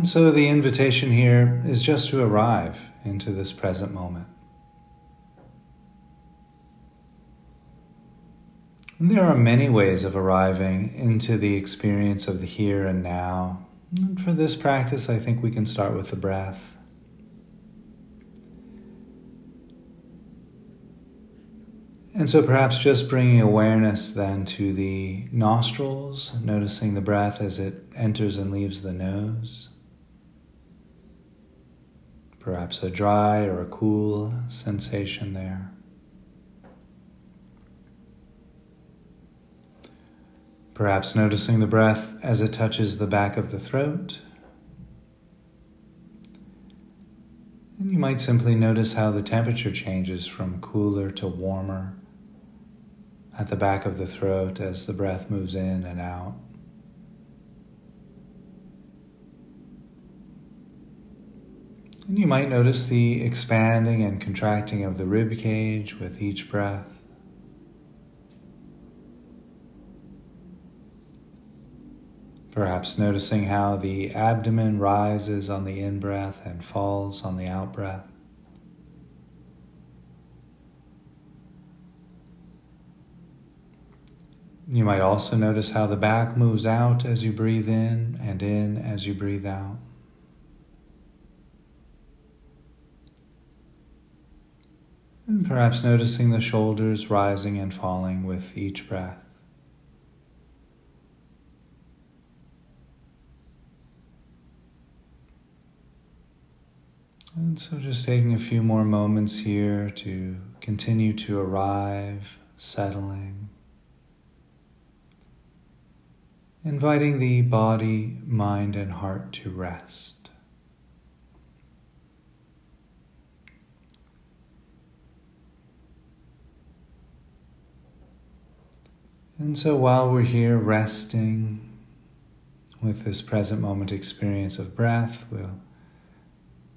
And so the invitation here is just to arrive into this present moment. And there are many ways of arriving into the experience of the here and now. And for this practice, I think we can start with the breath. And so perhaps just bringing awareness then to the nostrils, noticing the breath as it enters and leaves the nose. Perhaps a dry or a cool sensation there. Perhaps noticing the breath as it touches the back of the throat. And you might simply notice how the temperature changes from cooler to warmer at the back of the throat as the breath moves in and out. And you might notice the expanding and contracting of the rib cage with each breath. Perhaps noticing how the abdomen rises on the in breath and falls on the out breath. You might also notice how the back moves out as you breathe in and in as you breathe out. And perhaps noticing the shoulders rising and falling with each breath. And so, just taking a few more moments here to continue to arrive, settling. inviting the body, mind, and heart to rest. And so while we're here resting with this present moment experience of breath, we'll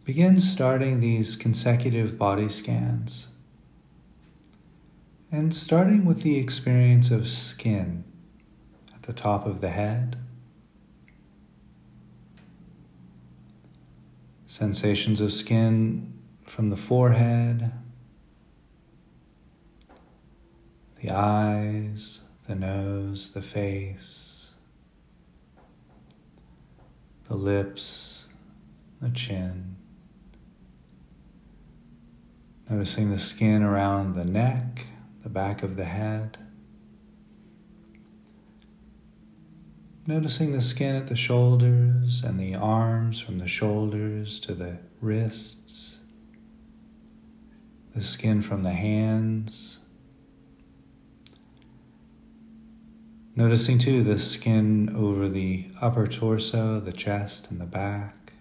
begin starting these consecutive body scans. And starting with the experience of skin at the top of the head. Sensations of skin from the forehead, the eyes, the nose, the face, the lips, the chin. Noticing the skin around the neck, the back of the head. Noticing the skin at the shoulders and the arms from the shoulders to the wrists, the skin from the hands. Noticing too the skin over the upper torso, the chest, and the back.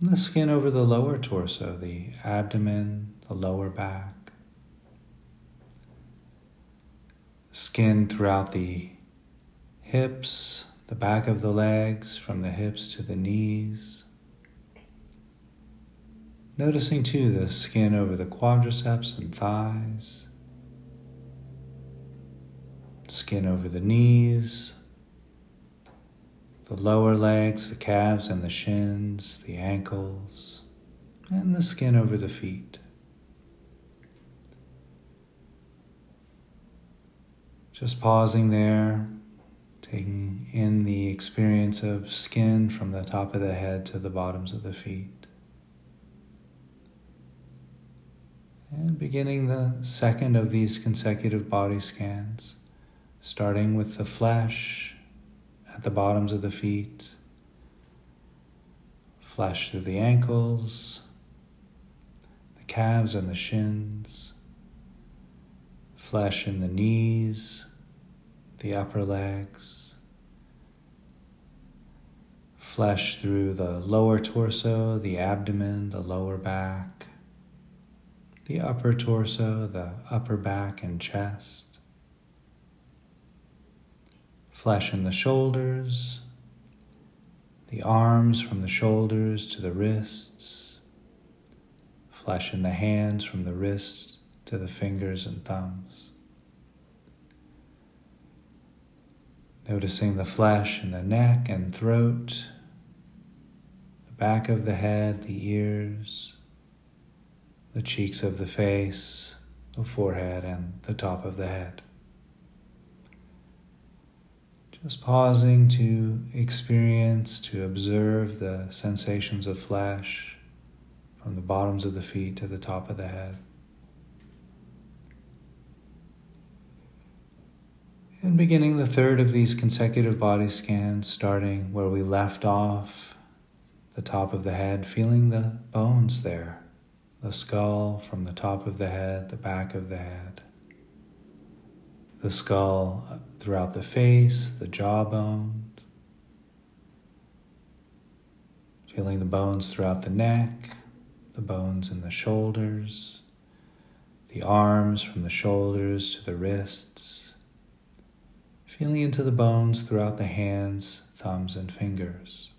And the skin over the lower torso, the abdomen, the lower back. Skin throughout the hips, the back of the legs, from the hips to the knees. Noticing too the skin over the quadriceps and thighs, skin over the knees, the lower legs, the calves and the shins, the ankles, and the skin over the feet. Just pausing there taking in the experience of skin from the top of the head to the bottoms of the feet. And beginning the second of these consecutive body scans, starting with the flesh at the bottoms of the feet, flesh through the ankles, the calves and the shins, flesh in the knees, the upper legs flesh through the lower torso, the abdomen, the lower back, the upper torso, the upper back and chest, flesh in the shoulders, the arms from the shoulders to the wrists, flesh in the hands from the wrists to the fingers and thumbs. Noticing the flesh in the neck and throat the back of the head, the ears, the cheeks of the face, the forehead, and the top of the head. Just pausing to experience, to observe the sensations of flesh from the bottoms of the feet to the top of the head. And beginning the third of these consecutive body scans, starting where we left off, the top of the head, feeling the bones there, the skull from the top of the head, the back of the head the skull throughout the face, the jawbone, feeling the bones throughout the neck, the bones in the shoulders, the arms from the shoulders to the wrists, feeling into the bones throughout the hands, thumbs, and fingers.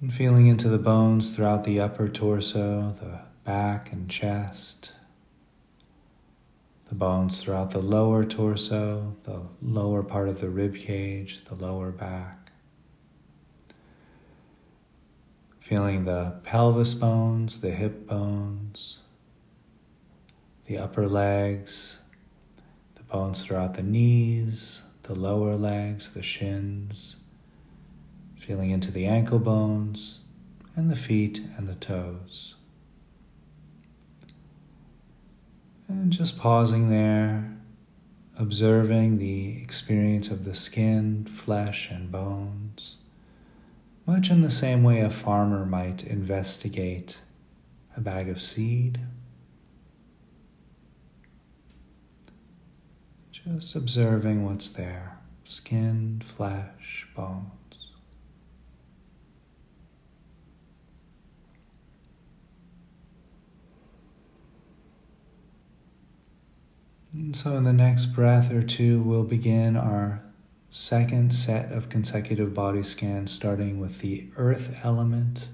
And feeling into the bones throughout the upper torso, the back and chest, the bones throughout the lower torso, the lower part of the rib cage, the lower back. Feeling the pelvis bones, the hip bones, the upper legs, the bones throughout the knees, the lower legs, the shins, feeling into the ankle bones, and the feet and the toes. And just pausing there, observing the experience of the skin, flesh, and bones, much in the same way a farmer might investigate a bag of seed. Just observing what's there skin, flesh, bone. And so, in the next breath or two, we'll begin our second set of consecutive body scans, starting with the earth element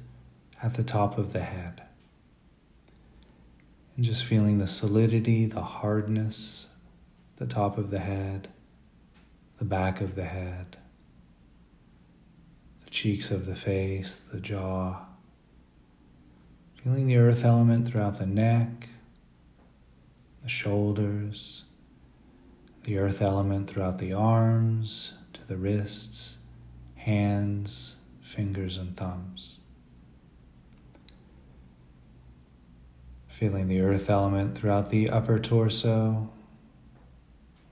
at the top of the head. And just feeling the solidity, the hardness, the top of the head, the back of the head, the cheeks of the face, the jaw. Feeling the earth element throughout the neck the shoulders, the earth element throughout the arms to the wrists, hands, fingers, and thumbs. Feeling the earth element throughout the upper torso,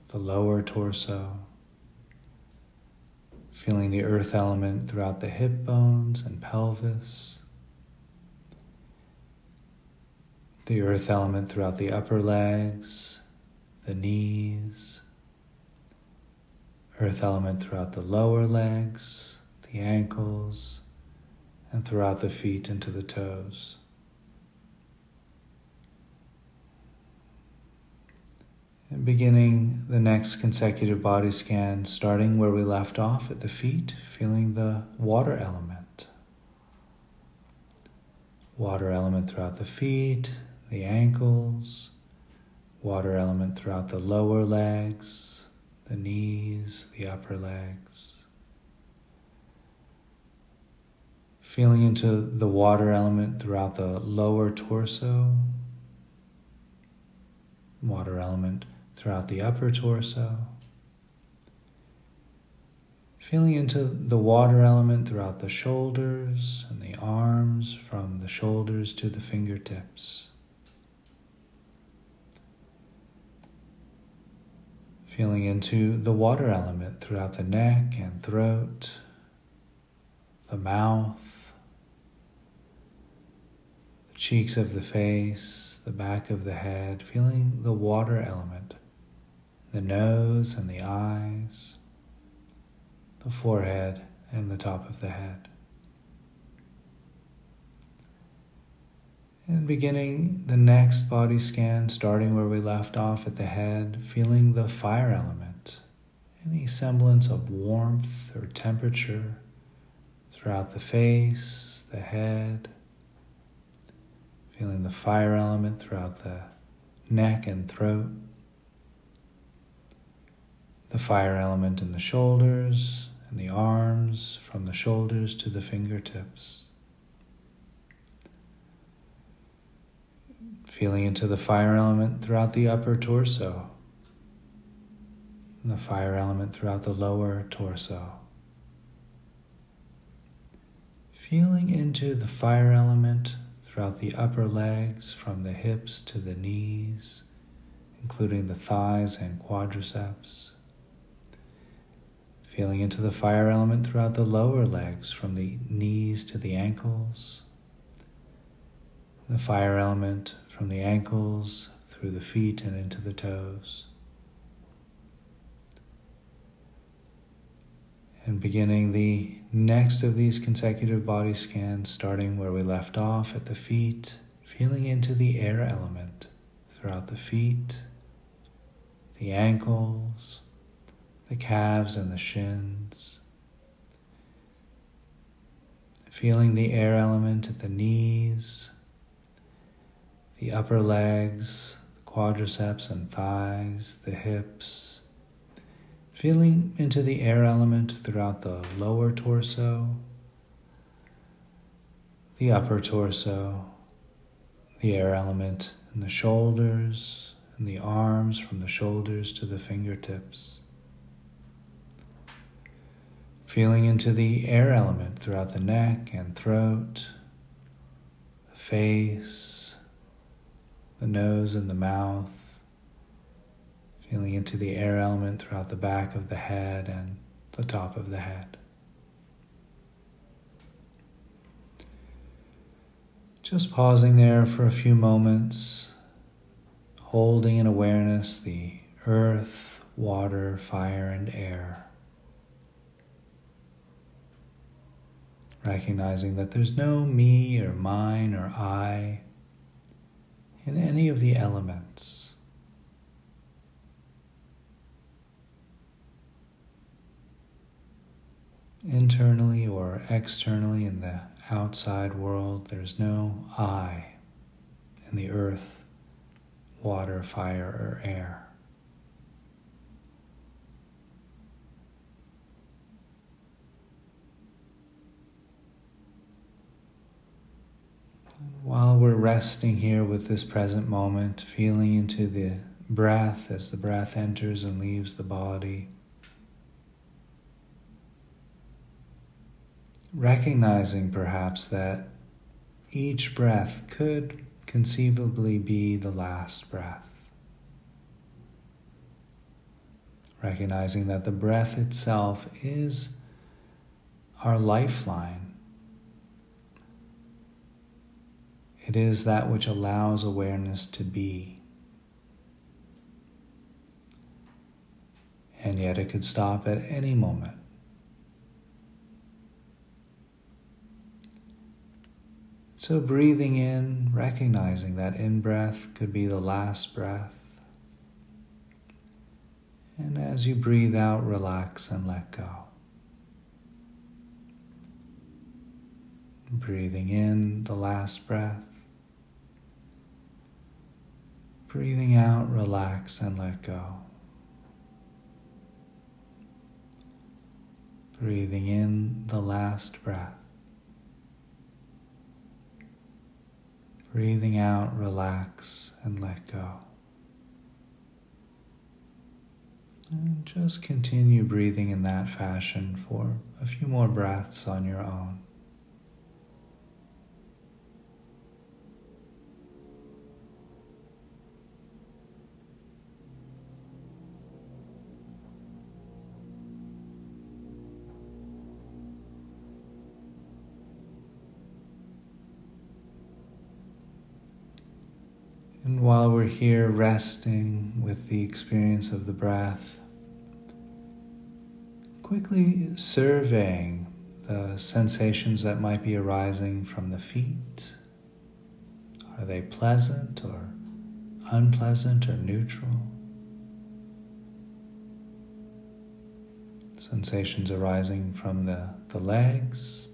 the lower torso. Feeling the earth element throughout the hip bones and pelvis. The earth element throughout the upper legs, the knees, earth element throughout the lower legs, the ankles, and throughout the feet into the toes. Beginning the next consecutive body scan, starting where we left off at the feet, feeling the water element. Water element throughout the feet, the ankles, water element throughout the lower legs, the knees, the upper legs. Feeling into the water element throughout the lower torso, water element throughout the upper torso. Feeling into the water element throughout the shoulders and the arms, from the shoulders to the fingertips. Feeling into the water element throughout the neck and throat, the mouth, the cheeks of the face, the back of the head, feeling the water element, the nose and the eyes, the forehead and the top of the head. And beginning the next body scan, starting where we left off at the head, feeling the fire element, any semblance of warmth or temperature throughout the face, the head, feeling the fire element throughout the neck and throat, the fire element in the shoulders and the arms from the shoulders to the fingertips. Feeling into the fire element throughout the upper torso, the fire element throughout the lower torso. Feeling into the fire element throughout the upper legs from the hips to the knees, including the thighs and quadriceps. Feeling into the fire element throughout the lower legs from the knees to the ankles. The fire element from the ankles through the feet and into the toes. And beginning the next of these consecutive body scans, starting where we left off at the feet, feeling into the air element throughout the feet, the ankles, the calves, and the shins. Feeling the air element at the knees, the upper legs, the quadriceps and thighs, the hips. Feeling into the air element throughout the lower torso, the upper torso, the air element in the shoulders and the arms from the shoulders to the fingertips. Feeling into the air element throughout the neck and throat, the face, the nose and the mouth feeling into the air element throughout the back of the head and the top of the head. Just pausing there for a few moments, holding in awareness the earth, water, fire, and air. Recognizing that there's no me or mine or I in any of the elements. internally or externally in the outside world, there's no I in the earth, water, fire, or air. While we're resting here with this present moment, feeling into the breath as the breath enters and leaves the body. recognizing perhaps that each breath could conceivably be the last breath. Recognizing that the breath itself is our lifeline. It is that which allows awareness to be. And yet it could stop at any moment. So, breathing in, recognizing that in breath could be the last breath. And as you breathe out, relax and let go. Breathing in the last breath. Breathing out, relax and let go. Breathing in the last breath. Breathing out, relax and let go. And just continue breathing in that fashion for a few more breaths on your own. And while we're here resting with the experience of the breath, quickly surveying the sensations that might be arising from the feet. Are they pleasant or unpleasant or neutral? Sensations arising from the, the legs,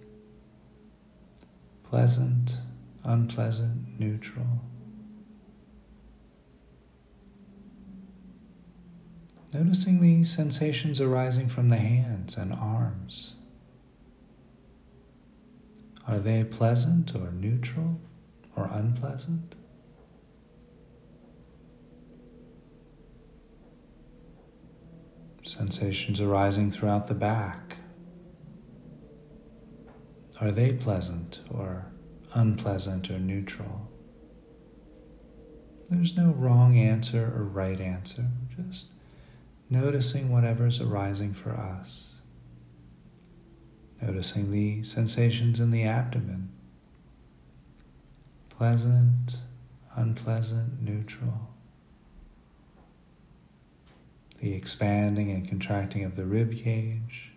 pleasant, unpleasant, neutral. Noticing the sensations arising from the hands and arms. Are they pleasant or neutral or unpleasant? Sensations arising throughout the back. Are they pleasant or unpleasant or neutral? There's no wrong answer or right answer, just noticing whatever's arising for us. Noticing the sensations in the abdomen pleasant, unpleasant, neutral. The expanding and contracting of the rib cage.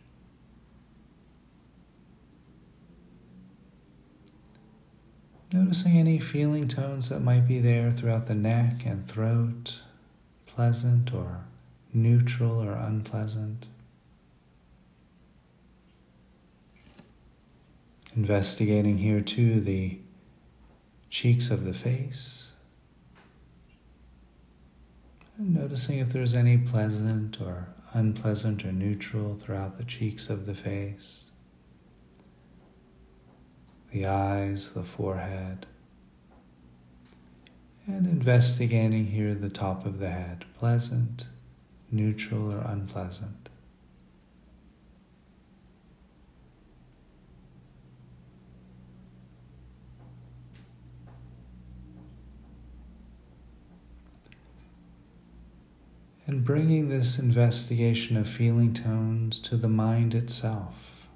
Noticing any feeling tones that might be there throughout the neck and throat, pleasant or neutral or unpleasant. Investigating here too the cheeks of the face. And noticing if there's any pleasant or unpleasant or neutral throughout the cheeks of the face, the eyes, the forehead, and investigating here the top of the head, pleasant, neutral, or unpleasant. and bringing this investigation of feeling tones to the mind itself.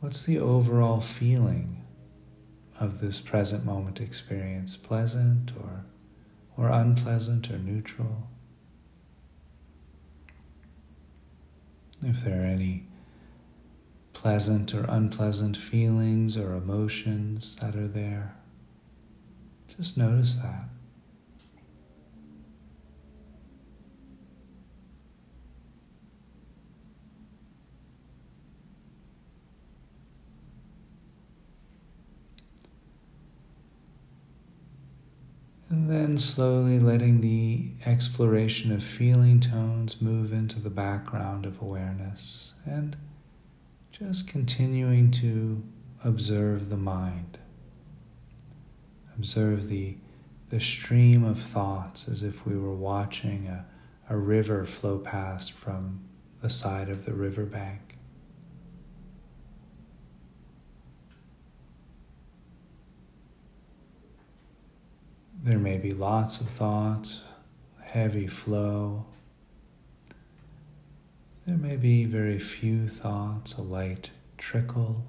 What's the overall feeling of this present moment experience? Pleasant or, or unpleasant or neutral? If there are any pleasant or unpleasant feelings or emotions that are there, just notice that. Then slowly letting the exploration of feeling tones move into the background of awareness and just continuing to observe the mind. Observe the, the stream of thoughts as if we were watching a, a river flow past from the side of the riverbank. There may be lots of thoughts, heavy flow. There may be very few thoughts, a light trickle.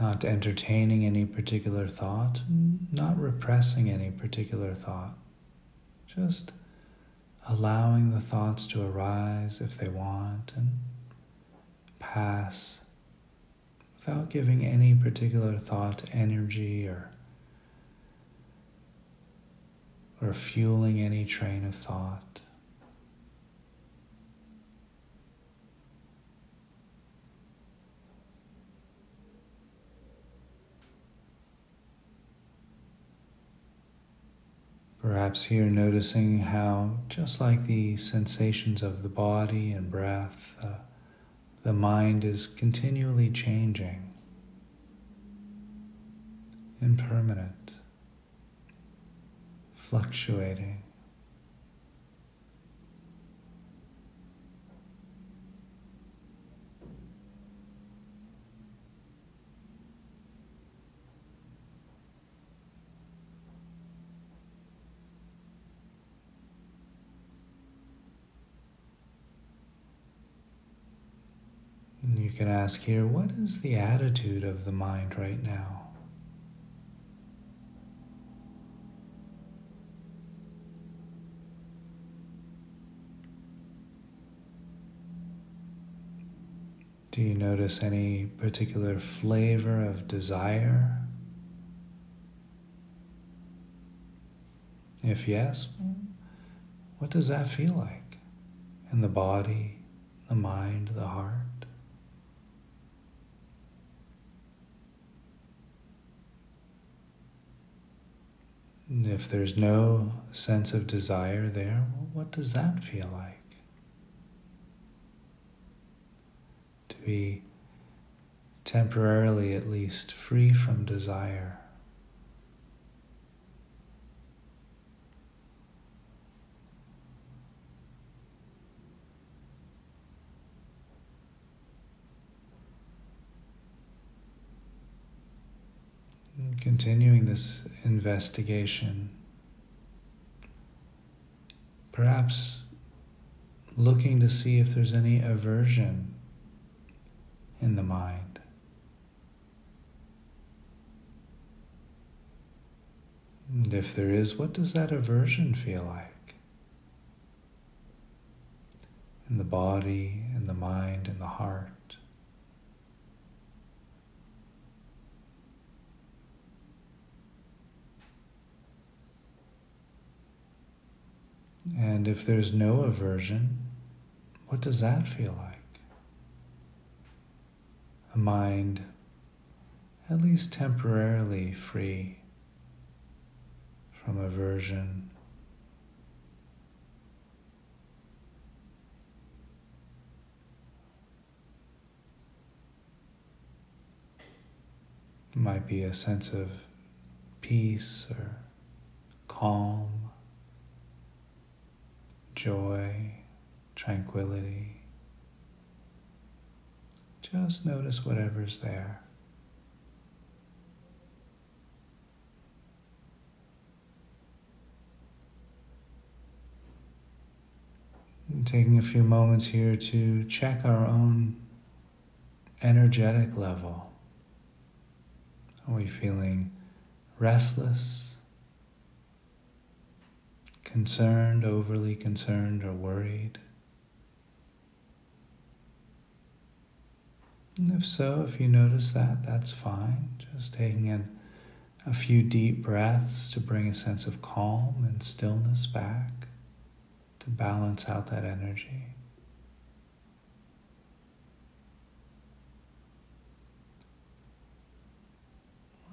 Not entertaining any particular thought, not repressing any particular thought, just allowing the thoughts to arise if they want and pass without giving any particular thought energy or or fueling any train of thought. Perhaps here noticing how, just like the sensations of the body and breath, uh, the mind is continually changing, impermanent, fluctuating. you can ask here what is the attitude of the mind right now? Do you notice any particular flavor of desire? If yes, what does that feel like in the body, the mind, the heart? And if there's no sense of desire there, what does that feel like? To be temporarily at least free from desire. Continuing this investigation, perhaps looking to see if there's any aversion in the mind. And if there is, what does that aversion feel like? In the body, in the mind, in the heart. And if there's no aversion, what does that feel like? A mind at least temporarily free from aversion. Might be a sense of peace or calm joy, tranquility. Just notice whatever's there. Taking a few moments here to check our own energetic level. Are we feeling restless? Concerned, overly concerned, or worried? And if so, if you notice that, that's fine. Just taking in a few deep breaths to bring a sense of calm and stillness back to balance out that energy.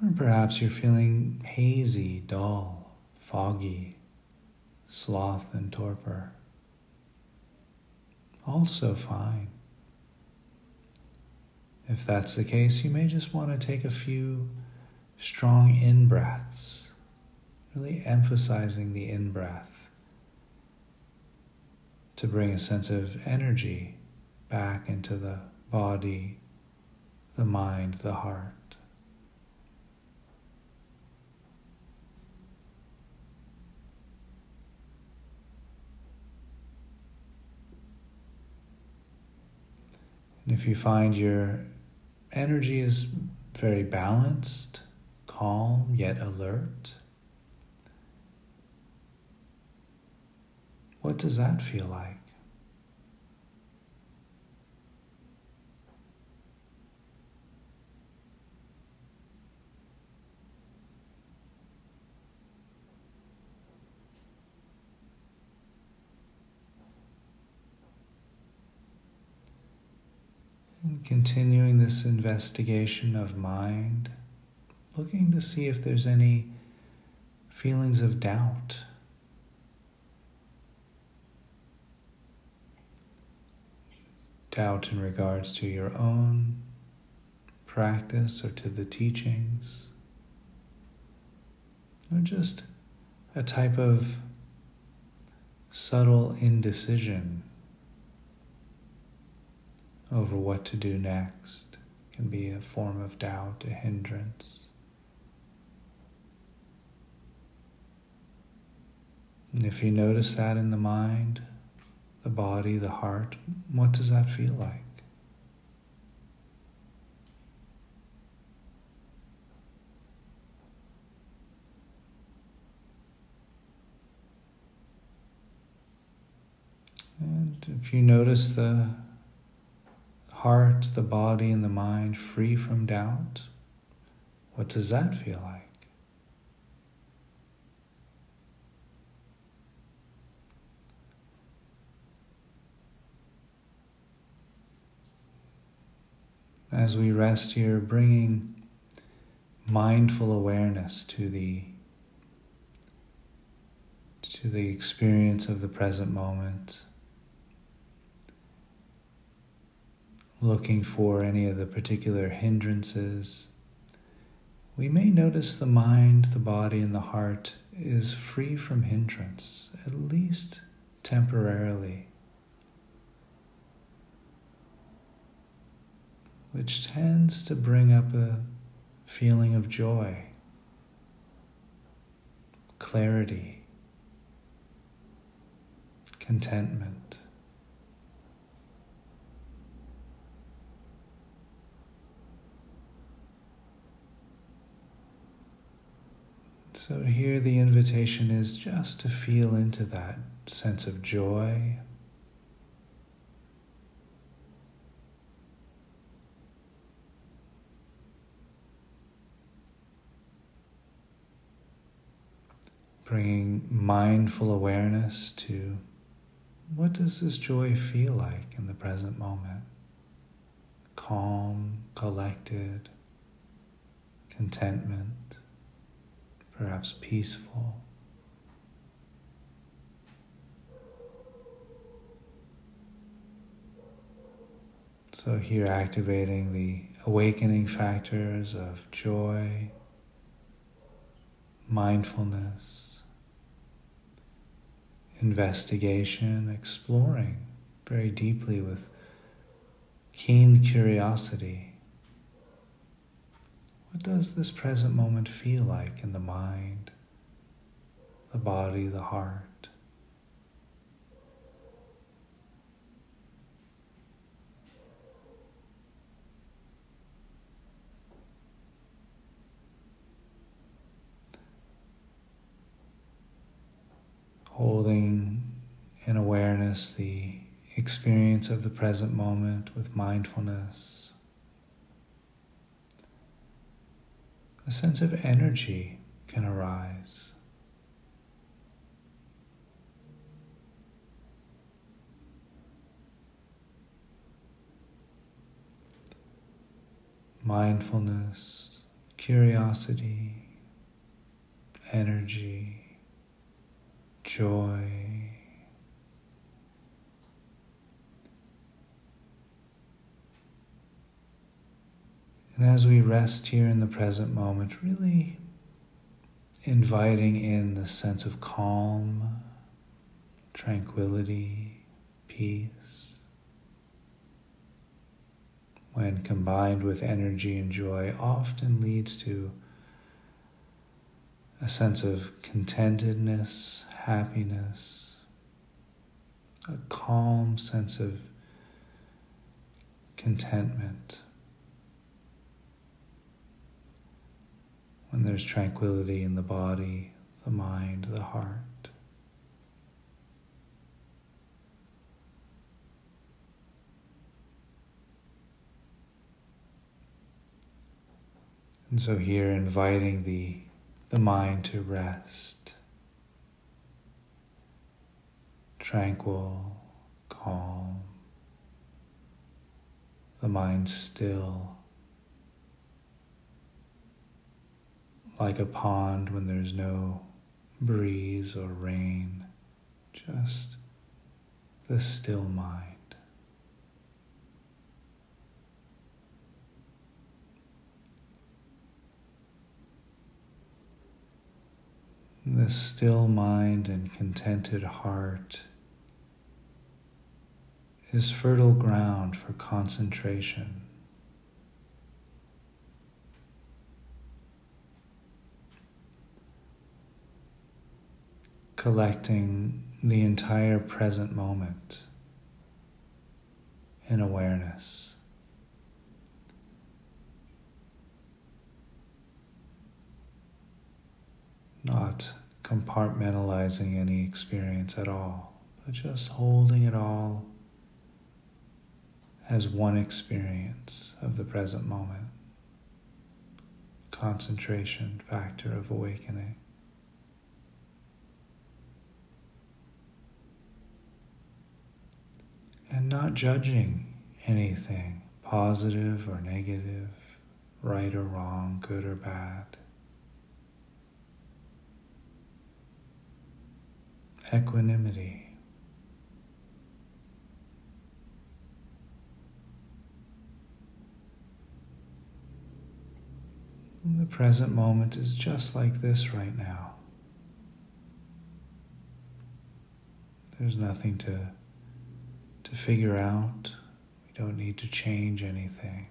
Or perhaps you're feeling hazy, dull, foggy, sloth and torpor. Also fine. If that's the case, you may just want to take a few strong in breaths, really emphasizing the in breath to bring a sense of energy back into the body, the mind, the heart. If you find your energy is very balanced, calm, yet alert, what does that feel like? And continuing this investigation of mind, looking to see if there's any feelings of doubt. Doubt in regards to your own practice or to the teachings, or just a type of subtle indecision over what to do next can be a form of doubt, a hindrance. And if you notice that in the mind, the body, the heart, what does that feel like? And if you notice the heart, the body, and the mind free from doubt, what does that feel like? As we rest here, bringing mindful awareness to the to the experience of the present moment, looking for any of the particular hindrances, we may notice the mind, the body, and the heart is free from hindrance, at least temporarily. which tends to bring up a feeling of joy, clarity, contentment. So, here the invitation is just to feel into that sense of joy, bringing mindful awareness to what does this joy feel like in the present moment? Calm, collected, contentment, perhaps peaceful. So, here activating the awakening factors of joy, mindfulness, investigation, exploring very deeply with keen curiosity. What does this present moment feel like in the mind, the body, the heart? holding in awareness the experience of the present moment with mindfulness. A sense of energy can arise. Mindfulness, curiosity, energy joy. And as we rest here in the present moment, really inviting in the sense of calm, tranquility, peace. When combined with energy and joy, often leads to a sense of contentedness, happiness, a calm sense of contentment. When there's tranquility in the body, the mind, the heart. And so, here inviting the the mind to rest, tranquil, calm, the mind still, like a pond when there's no breeze or rain, just the still mind. the still mind and contented heart is fertile ground for concentration. Collecting the entire present moment in awareness. Not compartmentalizing any experience at all, but just holding it all as one experience of the present moment. Concentration factor of awakening. And not judging anything, positive or negative, right or wrong, good or bad. equanimity. And the present moment is just like this right now. There's nothing to, to figure out. We don't need to change anything.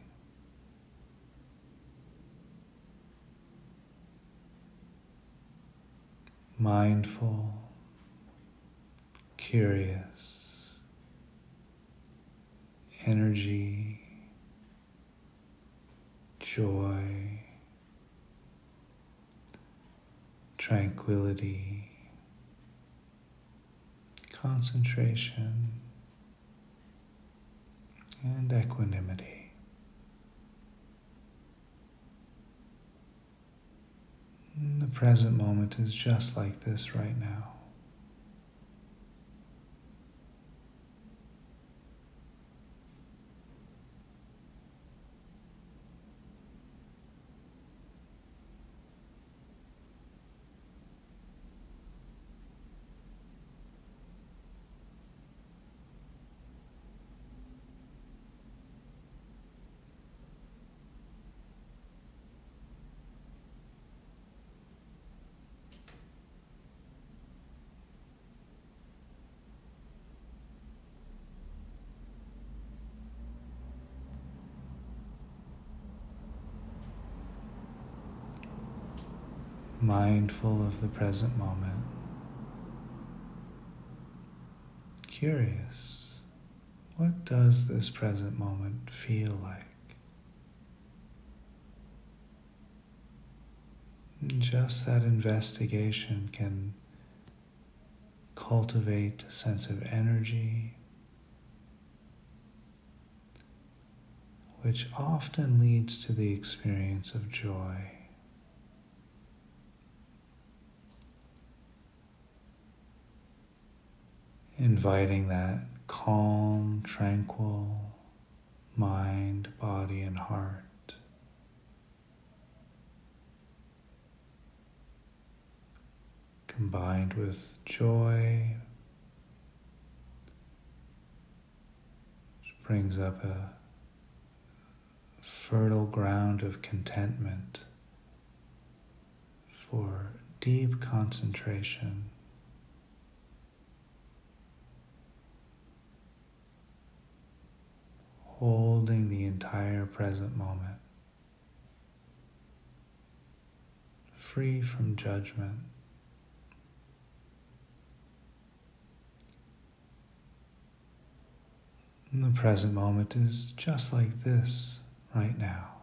Mindful, curious, energy, joy, tranquility concentration, and equanimity. The present moment is just like this right now. Mindful of the present moment, curious, what does this present moment feel like? Just that investigation can cultivate a sense of energy, which often leads to the experience of joy. Inviting that calm, tranquil mind, body, and heart. Combined with joy, which brings up a fertile ground of contentment for deep concentration. Holding the entire present moment, free from judgment. And the present moment is just like this right now.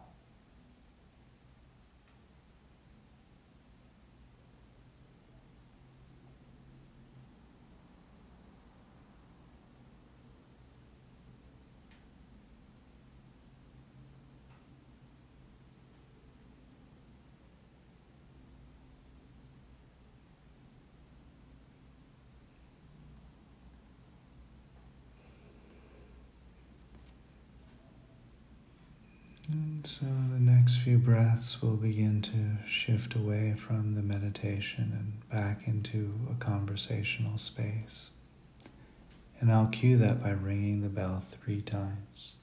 And so the next few breaths will begin to shift away from the meditation and back into a conversational space. And I'll cue that by ringing the bell three times.